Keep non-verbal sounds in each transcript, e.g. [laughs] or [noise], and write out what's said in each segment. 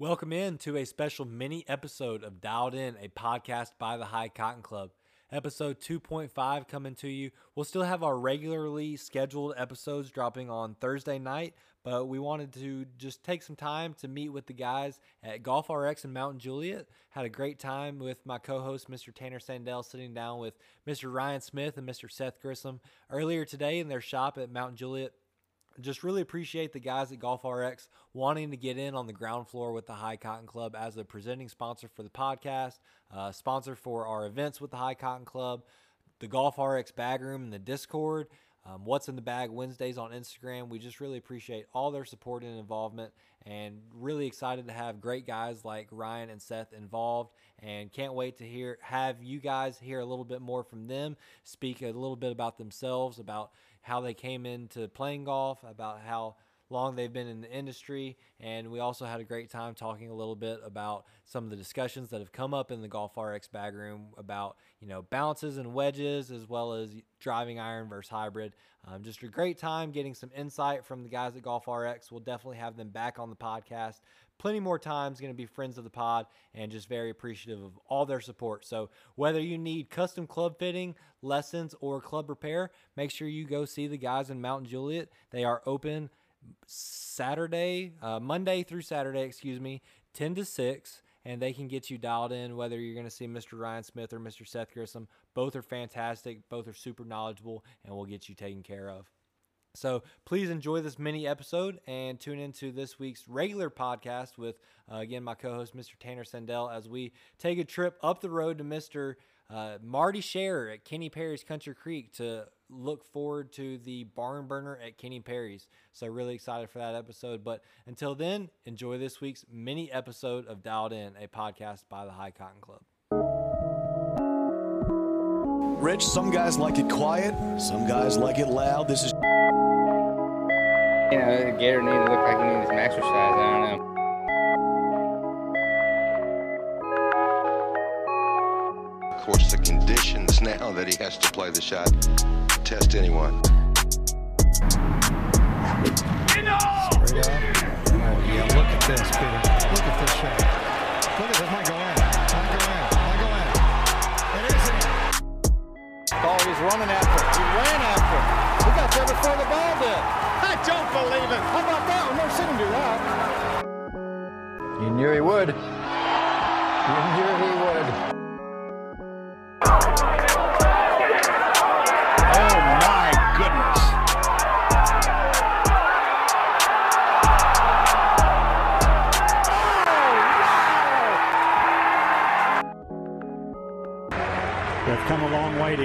Welcome in to a special mini episode of Dialed In, a podcast by the High Cotton Club. Episode 2.5 coming to you. We'll still have our regularly scheduled episodes dropping on Thursday night, but we wanted to just take some time to meet with the guys at Golf RX in Mount Juliet. Had a great time with my co host, Mr. Tanner Sandel, sitting down with Mr. Ryan Smith and Mr. Seth Grissom earlier today in their shop at Mount Juliet just really appreciate the guys at Golf RX wanting to get in on the ground floor with the High Cotton Club as a presenting sponsor for the podcast, uh, sponsor for our events with the High Cotton Club, the Golf RX bag room and the Discord. Um, What's in the Bag Wednesdays on Instagram. We just really appreciate all their support and involvement, and really excited to have great guys like Ryan and Seth involved. And can't wait to hear have you guys hear a little bit more from them, speak a little bit about themselves, about how they came into playing golf, about how long they've been in the industry, and we also had a great time talking a little bit about some of the discussions that have come up in the Golf RX bag room about you know bounces and wedges as well as driving iron versus hybrid. Um, just a great time getting some insight from the guys at Golf RX. We'll definitely have them back on the podcast plenty more times going to be friends of the pod and just very appreciative of all their support so whether you need custom club fitting lessons or club repair make sure you go see the guys in mount juliet they are open saturday uh, monday through saturday excuse me 10 to 6 and they can get you dialed in whether you're going to see Mr. Ryan Smith or Mr. Seth Grissom. Both are fantastic, both are super knowledgeable, and will get you taken care of. So please enjoy this mini episode and tune into this week's regular podcast with, uh, again, my co host, Mr. Tanner Sandel, as we take a trip up the road to Mr. Uh, Marty Scherer at Kenny Perry's Country Creek to look forward to the barn burner at Kenny Perry's. So, really excited for that episode. But until then, enjoy this week's mini episode of Dialed In, a podcast by the High Cotton Club. Rich, some guys like it quiet, some guys like it loud. This is You know, Gator need to look like he needs some exercise. I don't know. Course, the conditions now that he has to play the shot test anyone. Oh, yeah, look at this, Peter. Look at this shot. Look at this. Might go in. Might go in. Go in. It is in. Oh, he's running after it. He ran after it. He got there before the ball did. I don't believe it. How about that? I've never seen him do that. You knew he would. You knew he would.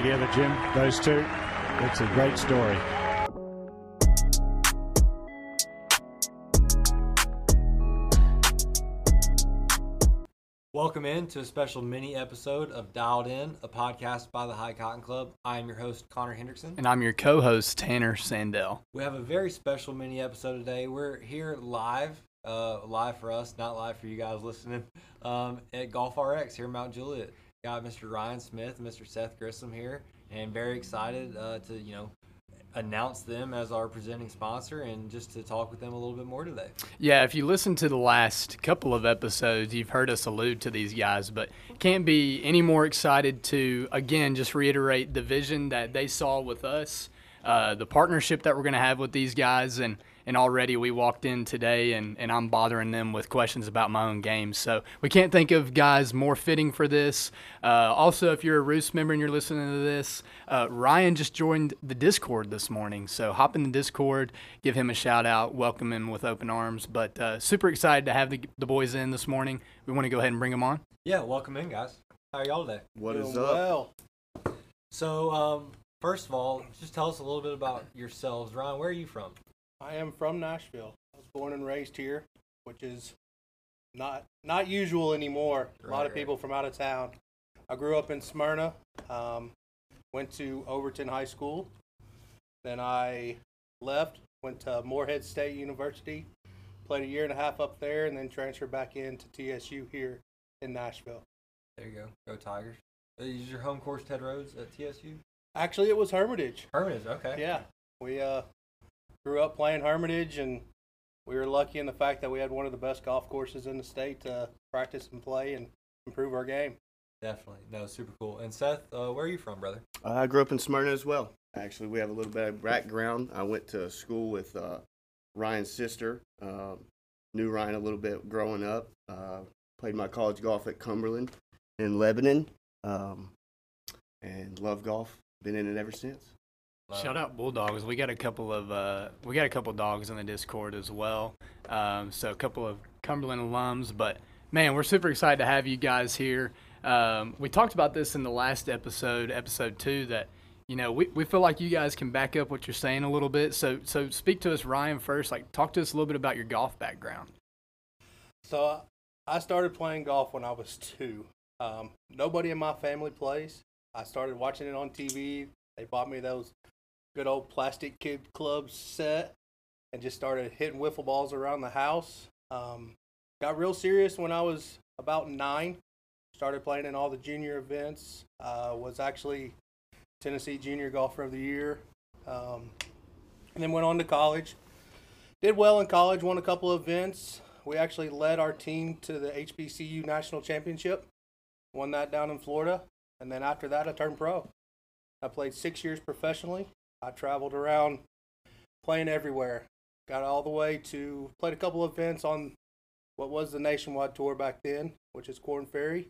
Together, Jim. Those two. It's a great story. Welcome in to a special mini episode of Dialed In, a podcast by the High Cotton Club. I am your host, Connor Hendrickson. And I'm your co host, Tanner Sandel. We have a very special mini episode today. We're here live, uh, live for us, not live for you guys listening, um, at Golf RX here in Mount Juliet. Got Mr. Ryan Smith Mr. Seth Grissom here, and very excited uh, to you know announce them as our presenting sponsor and just to talk with them a little bit more today. Yeah, if you listen to the last couple of episodes, you've heard us allude to these guys, but can't be any more excited to, again, just reiterate the vision that they saw with us, uh, the partnership that we're going to have with these guys, and and already we walked in today and, and I'm bothering them with questions about my own game. So we can't think of guys more fitting for this. Uh, also, if you're a Roost member and you're listening to this, uh, Ryan just joined the Discord this morning. So hop in the Discord, give him a shout out, welcome him with open arms. But uh, super excited to have the, the boys in this morning. We want to go ahead and bring them on. Yeah, welcome in, guys. How are y'all today? what is Doing up. Well, So, um, first of all, just tell us a little bit about yourselves. Ryan, where are you from? I am from Nashville. I was born and raised here, which is not not usual anymore. a lot Right, of people from out of town. I grew up in Smyrna. Um, went to Overton High School. Then I left. Went to Morehead State University. Played a year and a half up there, and then transferred back into TSU here in Nashville. There you go. Go Tigers. Uh, Is your home course Ted Rhodes at TSU? Actually, it was Hermitage. Hermitage, okay. Yeah, we uh, grew up playing Hermitage and we were lucky in the fact that we had one of the best golf courses in the state to practice and play and improve our game. Definitely. No, super cool. And Seth, uh, where are you from, brother? I grew up in Smyrna as well. Actually, we have a little bit of background. I went to school with uh, Ryan's sister. Um, knew Ryan a little bit growing up. Uh, played my college golf at Cumberland in Lebanon, um, and love golf. Been in it ever since. Shout out Bulldogs. We got a couple of uh, we got a couple dogs in the Discord as well. Um, so a couple of Cumberland alums, but man, we're super excited to have you guys here. Um, we talked about this in the last episode, episode two, that you know we, we feel like you guys can back up what you're saying a little bit. So so speak to us, Ryan, first. Like talk to us a little bit about your golf background. So I started playing golf when I was two. Um, nobody in my family plays. I started watching it on TV. They bought me those good old plastic kid clubs set and just started hitting wiffle balls around the house. Um, got real serious when I was about nine. Started playing in all the junior events. Uh, was actually Tennessee Junior Golfer of the Year. Um, and then went on to college. Did well in college. Won a couple of events. We actually led our team to the HBCU National Championship. Won that down in Florida. And then after that, I turned pro. I played six years professionally. I traveled around playing everywhere. Got all the way to played a couple of events on what was the nationwide tour back then, which is Korn Ferry.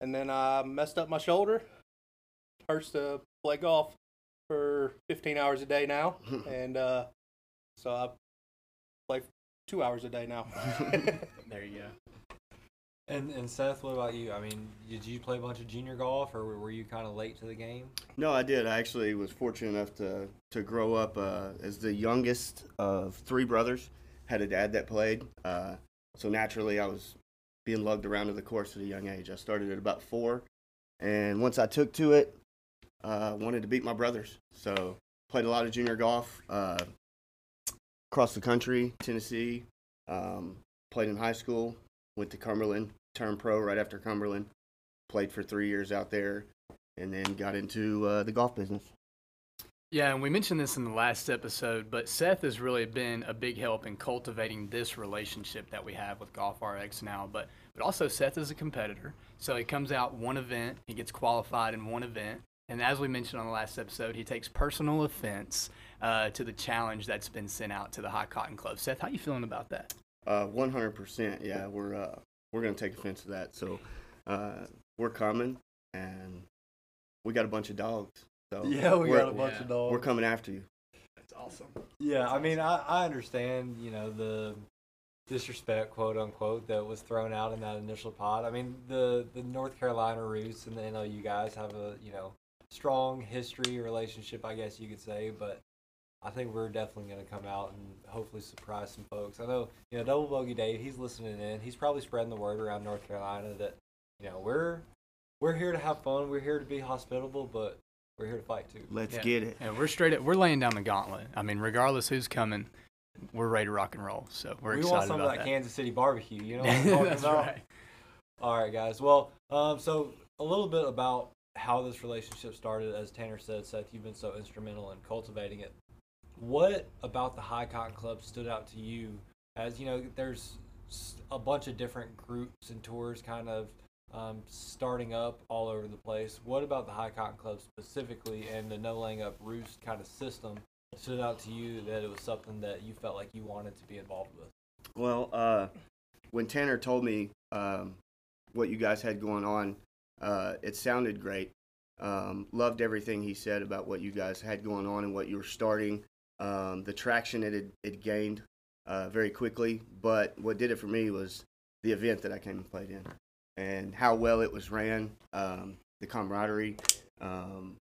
And then I messed up my shoulder. Hurts to play golf for 15 hours a day now, [laughs] and uh, so I play two hours a day now. [laughs] [laughs] there you go. And and Seth, what about you? I mean, did you play a bunch of junior golf, or were you kind of late to the game? No, I did. I actually was fortunate enough to to grow up uh, as the youngest of three brothers. Had a dad that played, uh, so naturally I was being lugged around to the course at a young age. I started at about four, and once I took to it, uh, wanted to beat my brothers. So played a lot of junior golf uh, across the country, Tennessee. Um, played in high school. Went to Cumberland, turned pro right after Cumberland. Played for three years out there, and then got into uh, the golf business. Yeah, and we mentioned this in the last episode, but Seth has really been a big help in cultivating this relationship that we have with Golf RX now. But but also Seth is a competitor, so he comes out one event, he gets qualified in one event, and as we mentioned on the last episode, he takes personal offense uh, to the challenge that's been sent out to the High Cotton Club. Seth, how are you feeling about that? Uh, 100%. Yeah, we're uh, we're gonna take offense to that. So uh, we're coming, and we got a bunch of dogs. So [laughs] Yeah, we we're- got a bunch of dogs. We're coming after you. That's awesome. Yeah, I mean, I, I understand, you know, the disrespect, quote unquote, that was thrown out in that initial pod. I mean, the the North Carolina Roost and the NLU guys have a you know strong history relationship, I guess you could say. But I think we're definitely going to come out and hopefully surprise some folks. I know, you know, Double Bogey Dave, he's listening in. He's probably spreading the word around North Carolina that you know we're we're here to have fun. We're here to be hospitable, but we're here to fight too. Let's Yeah. get it. Yeah, we're straight up. We're laying down the gauntlet. I mean, regardless who's coming, we're ready to rock and roll. So we're we excited want some about of that, that. Kansas City barbecue. You know what I'm [laughs] That's about? right. All right, guys. Well, um, so a little bit about how this relationship started. As Tanner said, Seth, you've been so instrumental in cultivating it. What about the High Cotton Club stood out to you? As you know, there's a bunch of different groups and tours kind of um, starting up all over the place. What about the High Cotton Club specifically and the no laying up roost kind of system stood out to you that it was something that you felt like you wanted to be involved with? Well, uh, when Tanner told me um, what you guys had going on, uh, it sounded great. Um, loved everything he said about what you guys had going on and what you were starting. Um, the traction it had it gained uh, very quickly. But what did it for me was the event that I came and played in, and how well it was ran. Um, the camaraderie, um,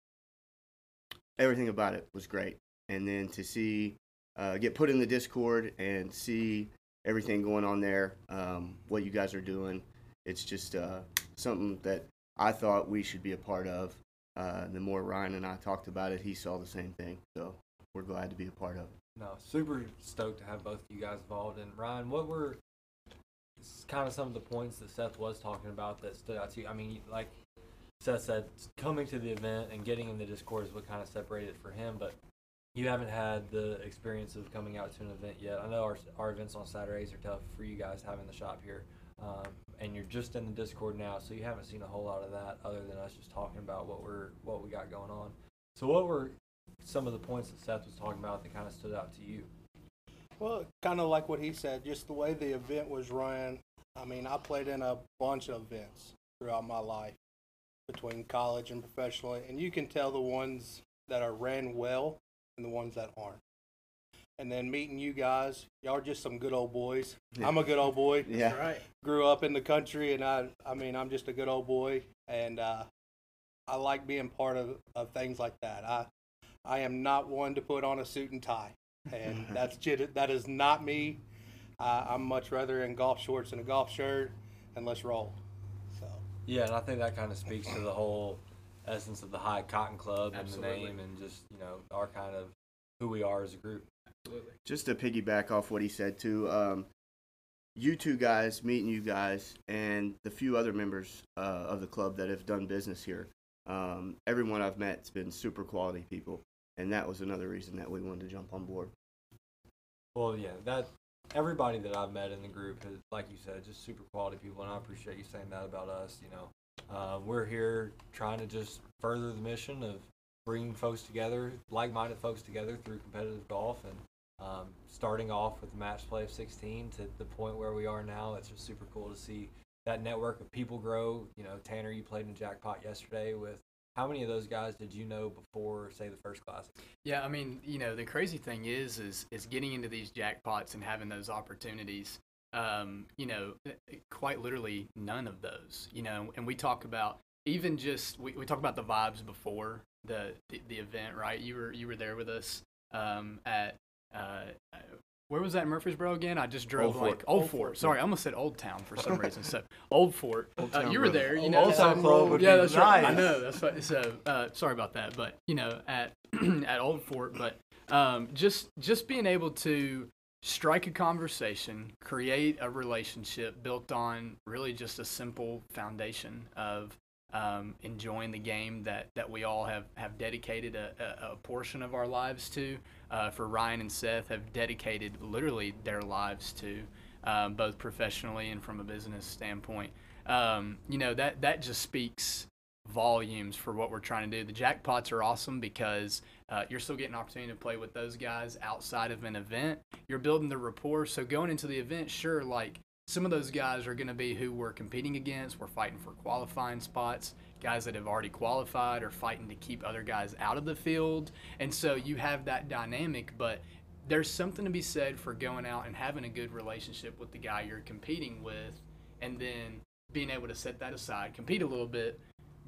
everything about it was great. And then to see uh, get put in the Discord and see everything going on there, um, what you guys are doing. It's just uh, something that I thought we should be a part of. Uh, the more Ryan and I talked about it, he saw the same thing. So we're glad to be a part of it. No, super stoked to have both of you guys involved. And Ryan, what were kind of some of the points that Seth was talking about that stood out to you? I mean, like Seth said, coming to the event and getting in the Discord is what kind of separated for him. But you haven't had the experience of coming out to an event yet. I know our our events on Saturdays are tough for you guys having the shop here, um, and you're just in the Discord now, so you haven't seen a whole lot of that other than us just talking about what we're what we got going on. So, what were some of the points that Seth was talking about that kind of stood out to you? Well, kind of like what he said, just the way the event was run. I mean, I played in a bunch of events throughout my life between college and professionally, and you can tell the ones that are ran well and the ones that aren't. And then meeting you guys, y'all are just some good old boys. Yeah. I'm a good old boy. Yeah. Right. Grew up in the country, and I, I mean, I'm just a good old boy, and uh, I like being part of, of things like that. I, I am not one to put on a suit and tie, and [laughs] that's jit- that is not me. Uh, I'm much rather in golf shorts and a golf shirt, and let's roll. So Yeah, and I think that kind of speaks to the whole essence of the High Cotton Club and Absolutely. the name, and just you know our kind of who we are as a group. Absolutely. Just to piggyback off what he said too um, you two guys meeting you guys and the few other members uh, of the club that have done business here um, everyone i've met has been super quality people and that was another reason that we wanted to jump on board Well, yeah, that everybody that I've met in the group is, like you said, just super quality people, and I appreciate you saying that about us. You know, um, we're here trying to just further the mission of bringing folks together, like-minded folks together through competitive golf, and um, starting off with match play of 16 to the point where we are now. It's just super cool to see that network of people grow. You know, Tanner, you played in jackpot yesterday with. How many of those guys did you know before, say, the first class Yeah, I mean, you know, the crazy thing is, is is getting into these jackpots and having those opportunities. Um, you know, quite literally none of those. You know, and we talk about even just we, we talk about the vibes before the, the the event, right? You were you were there with us um, at uh, where was that in Murfreesboro again? I just drove Old Fort. like Old, Fort. Sorry, I almost said Old Town for some [laughs] reason. So Old Fort. Old uh, you were Brother. there. You Old know, Town Club would yeah, be that's right. I know. That's what. So uh, sorry about that, but you know, at [clears throat] at Old Fort, but um, just just being able to strike a conversation, create a relationship built on really just a simple foundation of um, enjoying the game that, that we all have, have dedicated a, a, a portion of our lives to. Uh, for Ryan and Seth, have dedicated literally their lives to, um, both professionally and from a business standpoint. Um, you know that that just speaks volumes for what we're trying to do. The jackpots are awesome because uh, you're still getting an opportunity to play with those guys outside of an event. You're building the rapport. So going into the event, sure, like some of those guys are going to be who we're competing against. We're fighting for qualifying spots. Guys that have already qualified are fighting to keep other guys out of the field. And so you have that dynamic, but there's something to be said for going out and having a good relationship with the guy you're competing with and then being able to set that aside, compete a little bit,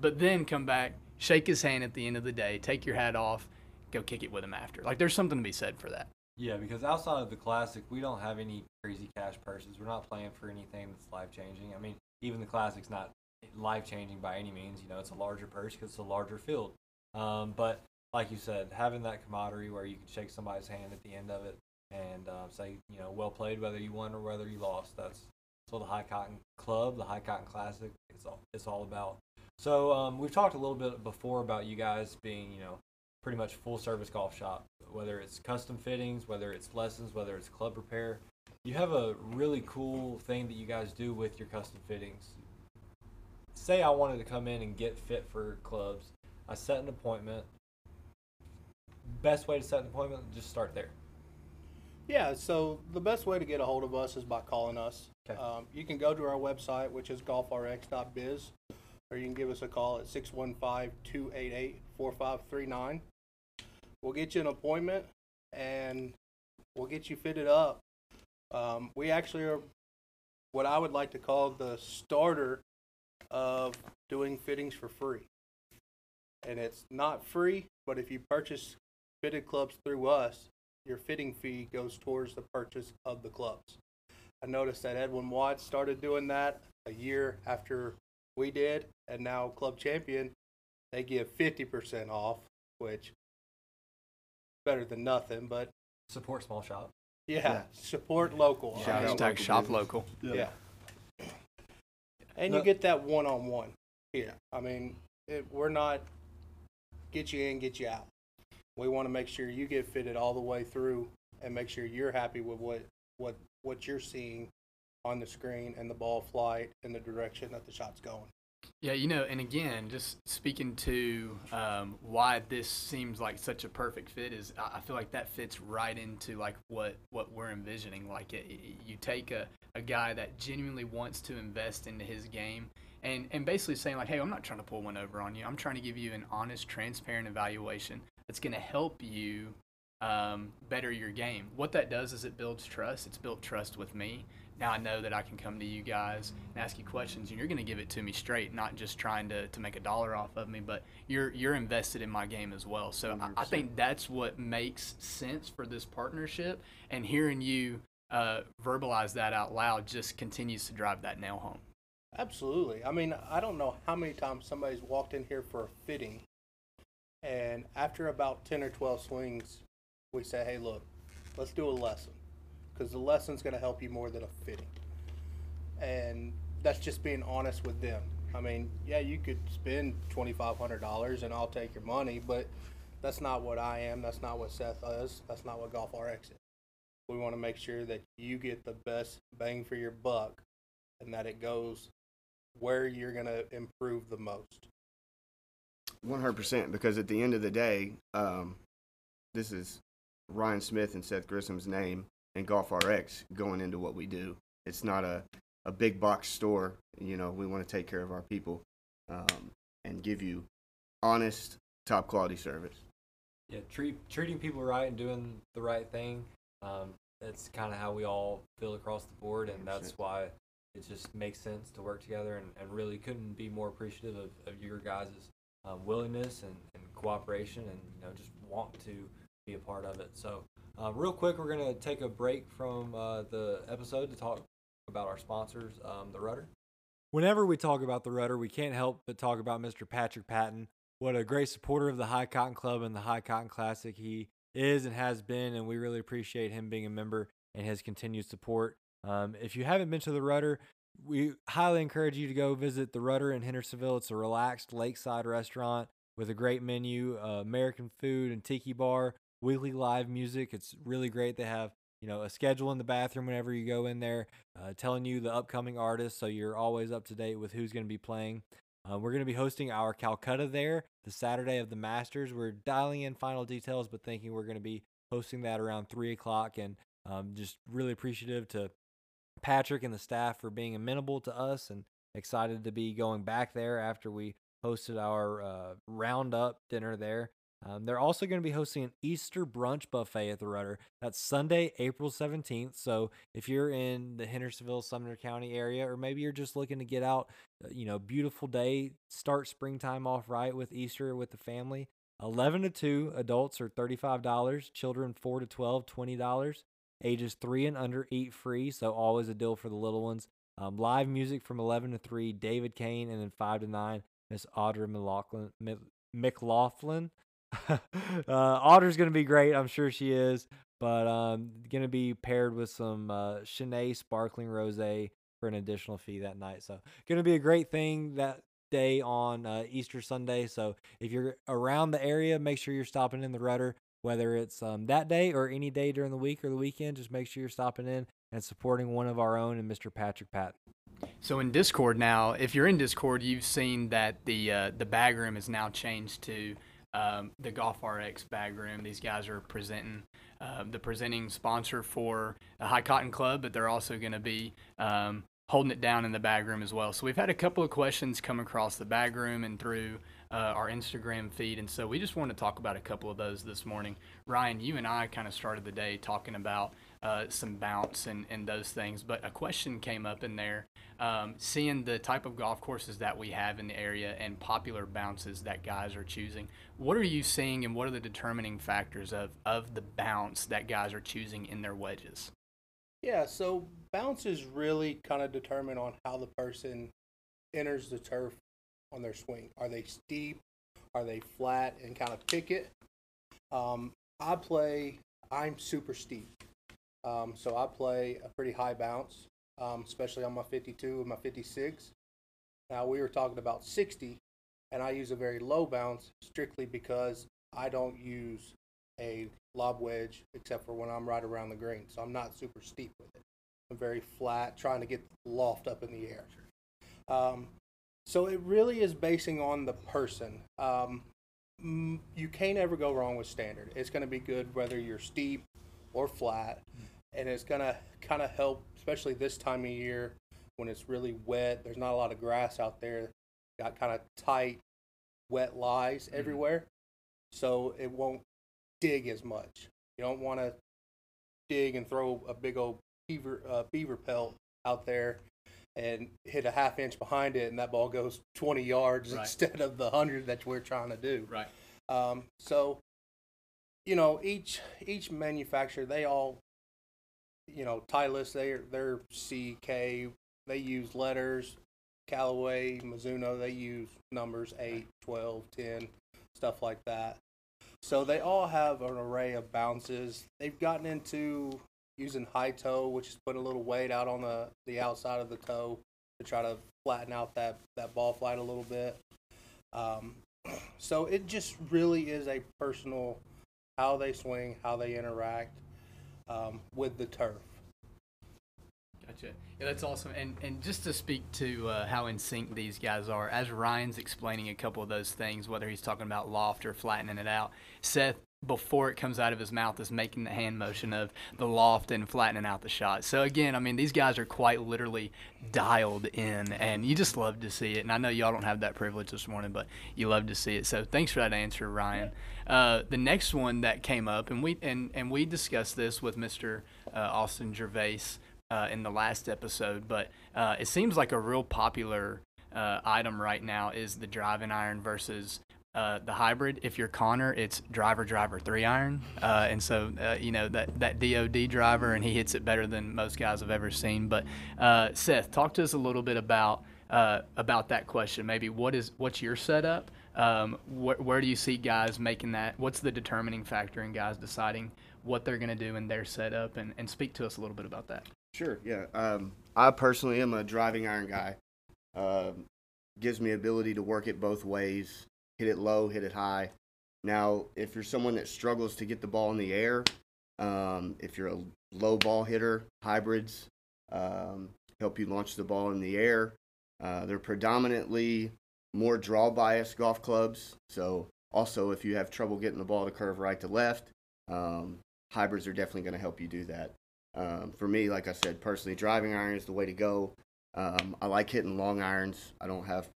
but then come back, shake his hand at the end of the day, take your hat off, go kick it with him after. Like there's something to be said for that. Yeah, because outside of the classic, we don't have any crazy cash purses. We're not playing for anything that's life changing. I mean, even the classic's not life changing by any means. You know, it's a larger purse because it's a larger field. Um, but like you said, having that camaraderie where you can shake somebody's hand at the end of it and uh, say, you know, well played, whether you won or whether you lost. That's what the High Cotton Club, the High Cotton Classic, it's all it's all about. So um, we've talked a little bit before about you guys being, you know, pretty much full service golf shop, whether it's custom fittings, whether it's lessons, whether it's club repair. You have a really cool thing that you guys do with your custom fittings. Say I wanted to come in and get fit for clubs. I set an appointment. Best way to set an appointment, just start there. Yeah, so the best way to get a hold of us is by calling us. Okay. Um, you can go to our website, which is golfrx.biz, or you can give us a call at 615 288 4539. We'll get you an appointment and we'll get you fitted up. Um, we actually are what I would like to call the starter of doing fittings for free. And it's not free, but if you purchase fitted clubs through us, your fitting fee goes towards the purchase of the clubs. I noticed that Edwin Watts started doing that a year after we did, and now Club Champion, they give 50% off, which better than nothing, but Support small shop. yeah, Yeah. support local. Shout I out Hashtag local shop business. local. yeah. And No- you get that one on one here. I mean, it, we're not get you in, get you out. We want to make sure you get fitted all the way through and make sure you're happy with what what what you're seeing on the screen and the ball flight and the direction that the shot's going. Yeah, you know, and again, just speaking to um, why this seems like such a perfect fit is I feel like that fits right into like what what we're envisioning. Like it, you take a, a guy that genuinely wants to invest into his game and and basically saying like, hey, I'm not trying to pull one over on you. I'm trying to give you an honest, transparent evaluation that's going to help you um, better your game. What that does is it builds trust. It's built trust with me. Now I know that I can come to you guys and ask you questions, and you're going to give it to me straight, not just trying to, to make a dollar off of me, but you're you're invested in my game as well. So I, I, think that's what makes sense for this partnership. And hearing you uh, verbalize that out loud just continues to drive that nail home. Absolutely. I mean, I don't know how many times somebody's walked in here for a fitting, and after about 10 or 12 swings, we say, hey, look, let's do a lesson because the lesson's going to help you more than a fitting. And that's just being honest with them. I mean, yeah, you could spend $2,500 and I'll take your money, but that's not what I am. That's not what Seth is. That's not what Golf RX is. We want to make sure that you get the best bang for your buck and that it goes where you're going to improve the most. 100% because at the end of the day, um, this is Ryan Smith and Seth Grissom's name and Golf RX going into what we do. It's not a, a big box store. You know, we want to take care of our people um, and give you honest, top quality service. Yeah, treat, treating people right and doing the right thing. Um, that's kind of how we all feel across the board, and that's why it just makes sense to work together and, and really couldn't be more appreciative of, of your guys' um, willingness and, and cooperation and you know just want to be a part of it. So, uh, real quick, we're going to take a break from uh, the episode to talk about our sponsors, um, the Rudder. Whenever we talk about the Rudder, we can't help but talk about Mr. Patrick Patton. What a great supporter of the High Cotton Club and the High Cotton Classic he is and has been, and we really appreciate him being a member and his continued support. Um, if you haven't been to the Rudder, we highly encourage you to go visit the Rudder in Hendersonville. It's a relaxed lakeside restaurant with a great menu, uh, American food and tiki bar, weekly live music. It's really great. They have you know a schedule in the bathroom whenever you go in there, uh, telling you the upcoming artists, so you're always up to date with who's going to be playing. Uh, we're going to be hosting our Calcutta there the Saturday of the Masters. We're dialing in final details, but thinking we're going to be hosting that around three o'clock, and um, just really appreciative to Patrick and the staff for being amenable to us, and excited to be going back there after we hosted our uh, roundup dinner there. Um, they're also going to be hosting an Easter brunch buffet at the Rudder. That's Sunday, April 17th. So if you're in the Hendersonville, Sumner County area, or maybe you're just looking to get out, uh, you know, beautiful day, start springtime off right with Easter with the family. 11 to 2 adults are $35, children 4 to 12, $20. Ages 3 and under eat free, so always a deal for the little ones. Um, live music from 11 to 3, David Kane, and then 5 to 9, Miss Audra McLaughlin. McLaughlin. [laughs] uh, Audra's gonna be great. I'm sure she is. But um, gonna be paired with some uh, sparkling rosé for an additional fee that night. So gonna be a great thing that day on uh, Easter Sunday. So if you're around the area, make sure you're stopping in the Rudder, whether it's um, that day or any day during the week or the weekend. Just make sure you're stopping in and supporting one of our own and Mr. Patrick Pat. So in Discord now, if you're in Discord, you've seen that the uh, the bag room is now changed to um, the Golf RX bag room. These guys are presenting uh, the presenting sponsor for the High Cotton Club, but they're also going to be um, holding it down in the bag room as well. So we've had a couple of questions come across the bag room and through uh, our Instagram feed, and so we just want to talk about a couple of those this morning. Ryan, you and I kind of started the day talking about uh, some bounce and, and those things. But a question came up in there, um, seeing the type of golf courses that we have in the area and popular bounces that guys are choosing. What are you seeing, and what are the determining factors of of the bounce that guys are choosing in their wedges? Yeah, so bounce is really kind of determined on how the person enters the turf on their swing. Are they steep? Are they flat and kind of pick it? Um, I play. I'm super steep. Um, so I play a pretty high bounce, um, especially on my 52 and my 56. Now we were talking about 60, and I use a very low bounce strictly because I don't use a lob wedge, except for when I'm right around the green. So I'm not super steep with it. I'm very flat, trying to get loft up in the air. Um, so it really is basing on the person. Um, you can't ever go wrong with standard. It's going to be good whether you're steep or flat, and it's going to kind of help, especially this time of year when it's really wet. There's not a lot of grass out there. Got kind of tight, wet lies everywhere, so it won't dig as much. You don't want to dig and throw a big old beaver uh, beaver pelt out there and hit a half inch behind it, and that ball goes [laughs] 20 yards Right. instead of the hundred that we're trying to do. Right. Um, so, you know, each each manufacturer they all, you know, Titleist they're they're CK they use letters, Callaway, Mizuno they use numbers 8, 12, 10, stuff like that. So they all have an array of bounces. They've gotten into using high toe, which is putting a little weight out on the, the outside of the toe to try to flatten out that, that ball flight a little bit. Um, [clears throat] so it just really is a personal how they swing, how they interact um, with the turf. Gotcha. Yeah, that's awesome. And and just to speak to uh, how in sync these guys are, as Ryan's explaining a couple of those things, whether he's talking about loft or flattening it out, Seth before it comes out of his mouth is making the hand motion of the loft and flattening out the shot. So again, I mean these guys are quite literally dialed in, and you just love to see it. And I know y'all don't have that privilege this morning, but you love to see it. So thanks for that answer, Ryan. Uh, the next one that came up, and we and and we discussed this with Mr. Uh, Austin Gervais uh, in the last episode, but uh, it seems like a real popular uh, item right now is the driving iron versus uh, the hybrid. If you're Connor, it's driver driver three iron, uh, and so uh, you know that that DoD driver, and he hits it better than most guys I've ever seen. But uh, Seth, talk to us a little bit about uh, about that question. Maybe what is what's your setup? Um, wh- where do you see guys making that? What's the determining factor in guys deciding what they're going to do in their setup? And, and speak to us a little bit about that. Sure, yeah. Um, I personally am a driving iron guy. Um, gives me ability to work it both ways, hit it low, hit it high. Now, if you're someone that struggles to get the ball in the air, um, if you're a low ball hitter, hybrids um, help you launch the ball in the air. Uh, they're predominantly more draw bias golf clubs. So, also, if you have trouble getting the ball to curve right to left, um, hybrids are definitely going to help you do that. Um, for me, like I said, personally, driving iron is the way to go. Um, I like hitting long irons. I don't have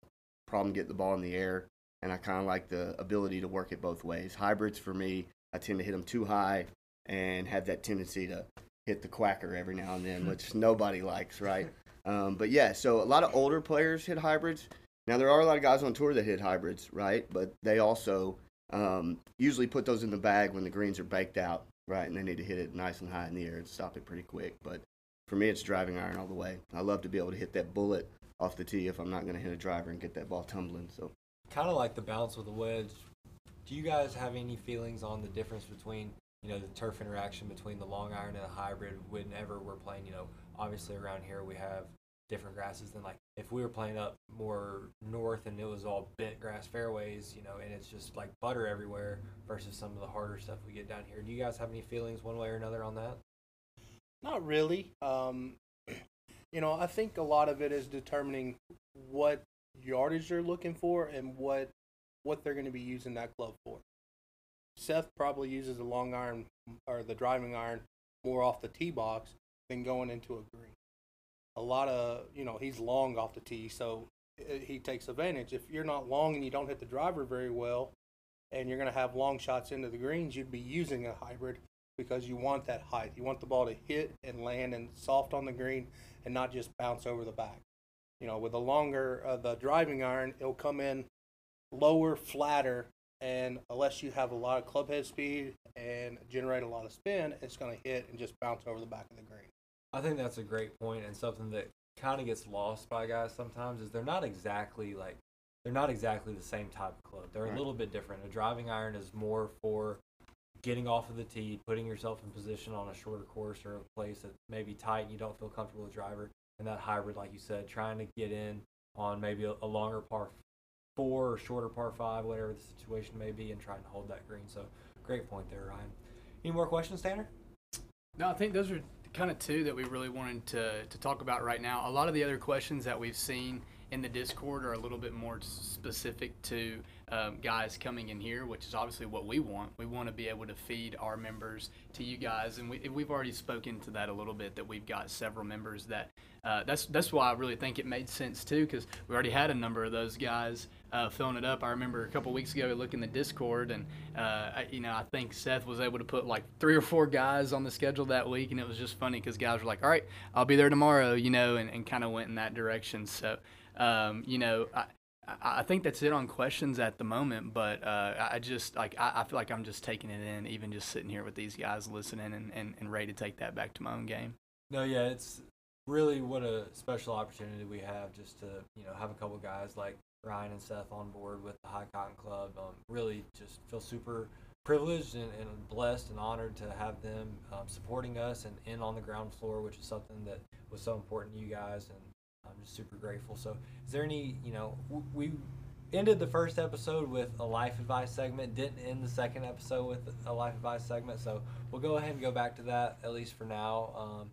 problem getting the ball in the air, and I kind of like the ability to work it both ways. Hybrids for me, I tend to hit them too high and have that tendency to hit the quacker every now and then, which nobody likes, right? [laughs] Um, but yeah, so a lot of older players hit hybrids. Now there are a lot of guys on tour that hit hybrids, right? But they also um, usually put those in the bag when the greens are baked out, right? And they need to hit it nice and high in the air and stop it pretty quick. But for me, it's driving iron all the way. I love to be able to hit that bullet off the tee if I'm not going to hit a driver and get that ball tumbling. So Kind of like the bounce with the wedge. Do you guys have any feelings on the difference between you know the turf interaction between the long iron and the hybrid? Whenever we're playing, you know, obviously around here we have different grasses than like if we were playing up more north and it was all bent grass fairways, you know, and it's just like butter everywhere versus some of the harder stuff we get down here. Do you guys have any feelings one way or another on that? Not really. Um, [clears throat] you know, I think a lot of it is determining what yardage they're looking for and what what they're going to be using that club for. Seth probably uses the long iron or the driving iron more off the tee box than going into a green. A lot of you know he's long off the tee, so uh, he takes advantage. If you're not long and you don't hit the driver very well, and you're going to have long shots into the greens, you'd be using a hybrid because you want that height. You want the ball to hit and land and soft on the green and not just bounce over the back. You know, with a longer uh, the driving iron, it'll come in lower, flatter, and unless you have a lot of club head speed and generate a lot of spin, it's going to hit and just bounce over the back of the green. I think that's a great point and something that kind of gets lost by guys sometimes is they're not exactly like they're not exactly the same type of club. They're a little bit different. A driving iron is more for getting off of the tee, putting yourself in position on a shorter course or a place that may be tight and you don't feel comfortable with driver. And that hybrid, like you said, trying to get in on maybe a, a longer par four or shorter par five, whatever the situation may be, and trying to hold that green. So great point there, Ryan. Any more questions, Tanner? No, I think those are kind of two that we really wanted to, to talk about right now. A lot of the other questions that we've seen in the Discord are a little bit more specific to um, guys coming in here, which is obviously what we want. We want to be able to feed our members to you guys, and we, we've already spoken to that a little bit. That we've got several members that uh, that's that's why I really think it made sense too, because we already had a number of those guys uh, filling it up. I remember a couple weeks ago, in the Discord, and uh, I, you know I think Seth was able to put like three or four guys on the schedule that week, and it was just funny because guys were like, "All right, I'll be there tomorrow," you know, and, and kind of went in that direction. So. Um, you know, I, I think that's it on questions at the moment, but uh, I just like I, I, feel like I'm just taking it in, even just sitting here with these guys listening and, and, and ready to take that back to my own game. No, yeah, it's really what a special opportunity we have just to you know have a couple guys like Ryan and Seth on board with the High Cotton Club. Um, really, just feel super privileged and, and, blessed and honored to have them um, supporting us and in on the ground floor, which is something that was so important to you guys and I'm just super grateful. So, is there any, you know, we ended the first episode with a life advice segment, didn't end the second episode with a life advice segment. So, we'll go ahead and go back to that at least for now. Um,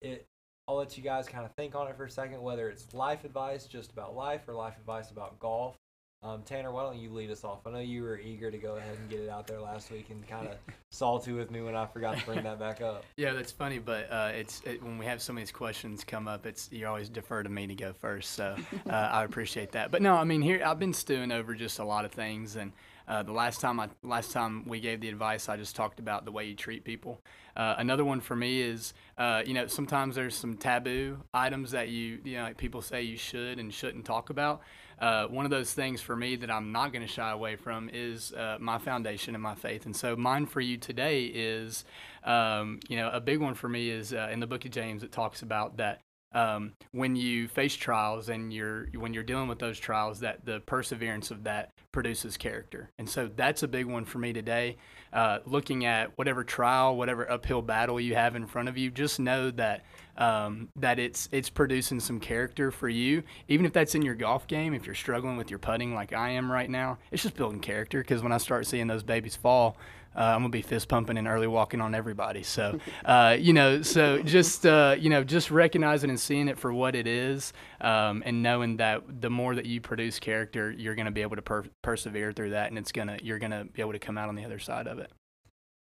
it, I'll let you guys kind of think on it for a second, whether it's life advice just about life or life advice about golf. Um, Tanner, why don't you lead us off? I know you were eager to go ahead and get it out there last week and kind of [laughs] salty with me when I forgot to bring that back up. Yeah, that's funny, but uh, it's it, when we have some of these questions come up, it's you always defer to me to go first, so uh, I appreciate that. But no, I mean here I've been stewing over just a lot of things, and uh, the last time I last time we gave the advice, I just talked about the way you treat people. Uh, another one for me is, uh, you know, sometimes there's some taboo items that you, you know, like people say you should and shouldn't talk about. Uh, one of those things for me that I'm not going to shy away from is uh, my foundation and my faith. And so mine for you today is, um, you know, a big one for me is uh, in the book of James, it talks about that um, when you face trials and you're when you're dealing with those trials that the perseverance of that produces character. And so that's a big one for me today. Uh, looking at whatever trial whatever uphill battle you have in front of you just know that um, that it's it's producing some character for you. Even if that's in your golf game if you're struggling with your putting like i am right now it's just building character. Because when i start seeing those babies fall uh, I'm gonna be fist pumping and early walking on everybody. So, uh, you know, so just uh, you know, just recognizing and seeing it for what it is, um, and knowing that the more that you produce character, you're gonna be able to per- persevere through that, and it's gonna you're gonna be able to come out on the other side of it.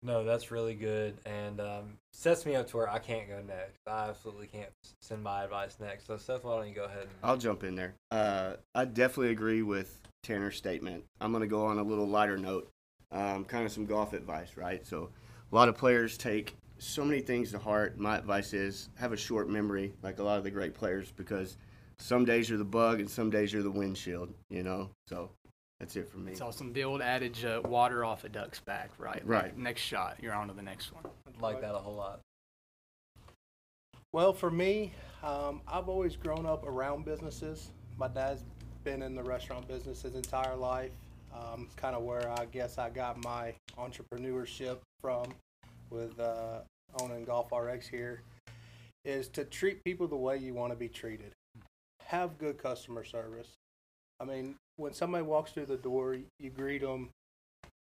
No, that's really good, and um, sets me up to where I can't go next. I absolutely can't send my advice next. So, Seth, why don't you go ahead? And... I'll jump in there. Uh, I definitely agree with Tanner's statement. I'm going to go on a little lighter note um, kind of some golf advice, right? So a lot of players take so many things to heart. My advice is have a short memory, like a lot of the great players, because some days you're the bug and some days you're the windshield, you know? So that's it for me. It's awesome. The old adage, uh, water off a duck's back, right? Right. Like next shot, you're on to the next one. like that a whole lot. Well, for me, um, I've always grown up around businesses. My dad's been in the restaurant business his entire life. Um, kind of where I guess I got my entrepreneurship from with uh, owning Golf RX here is to treat people the way you want to be treated. Have good customer service. I mean, when somebody walks through the door, you greet them,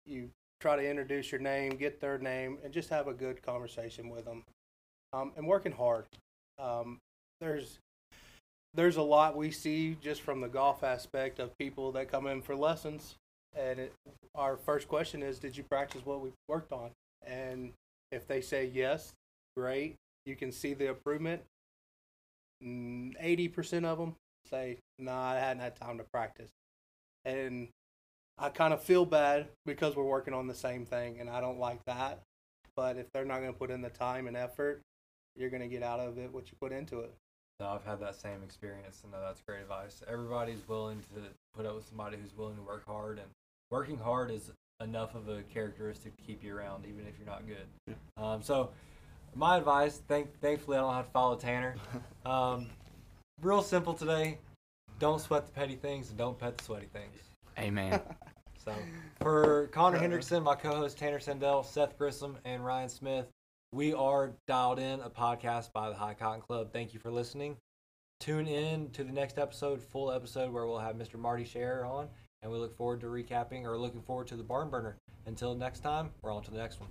you try to introduce your name, get their name, and just have a good conversation with them. Um, and working hard. Um, there's there's a lot we see just from the golf aspect of people that come in for lessons and it, our first question is, did you practice what we worked on? And if they say yes, great. You can see the improvement. 80% mm, of them say, no, nah, I hadn't had time to practice. And I kind of feel bad because we're working on the same thing, and I don't like that. But if they're not going to put in the time and effort, you're going to get out of it what you put into it. No, I've had that same experience, and no, that's great advice. Everybody's willing to put up with somebody who's willing to work hard, and working hard is enough of a characteristic to keep you around, even if you're not good. Um, so, my advice, thank, thankfully, I don't have to follow Tanner. [laughs] Um, real simple today. Don't sweat the petty things and don't pet the sweaty things. Amen. [laughs] So, for Connor Hendrickson, my co host Tanner Sandel, Seth Grissom, and Ryan Smith, we are dialed in a podcast by the High Cotton Club. Thank you for listening. Tune in to the next episode, full episode, where we'll have Mr. Marty Scherer on and we look forward to recapping or looking forward to the barn burner. Until next time, we're on to the next one.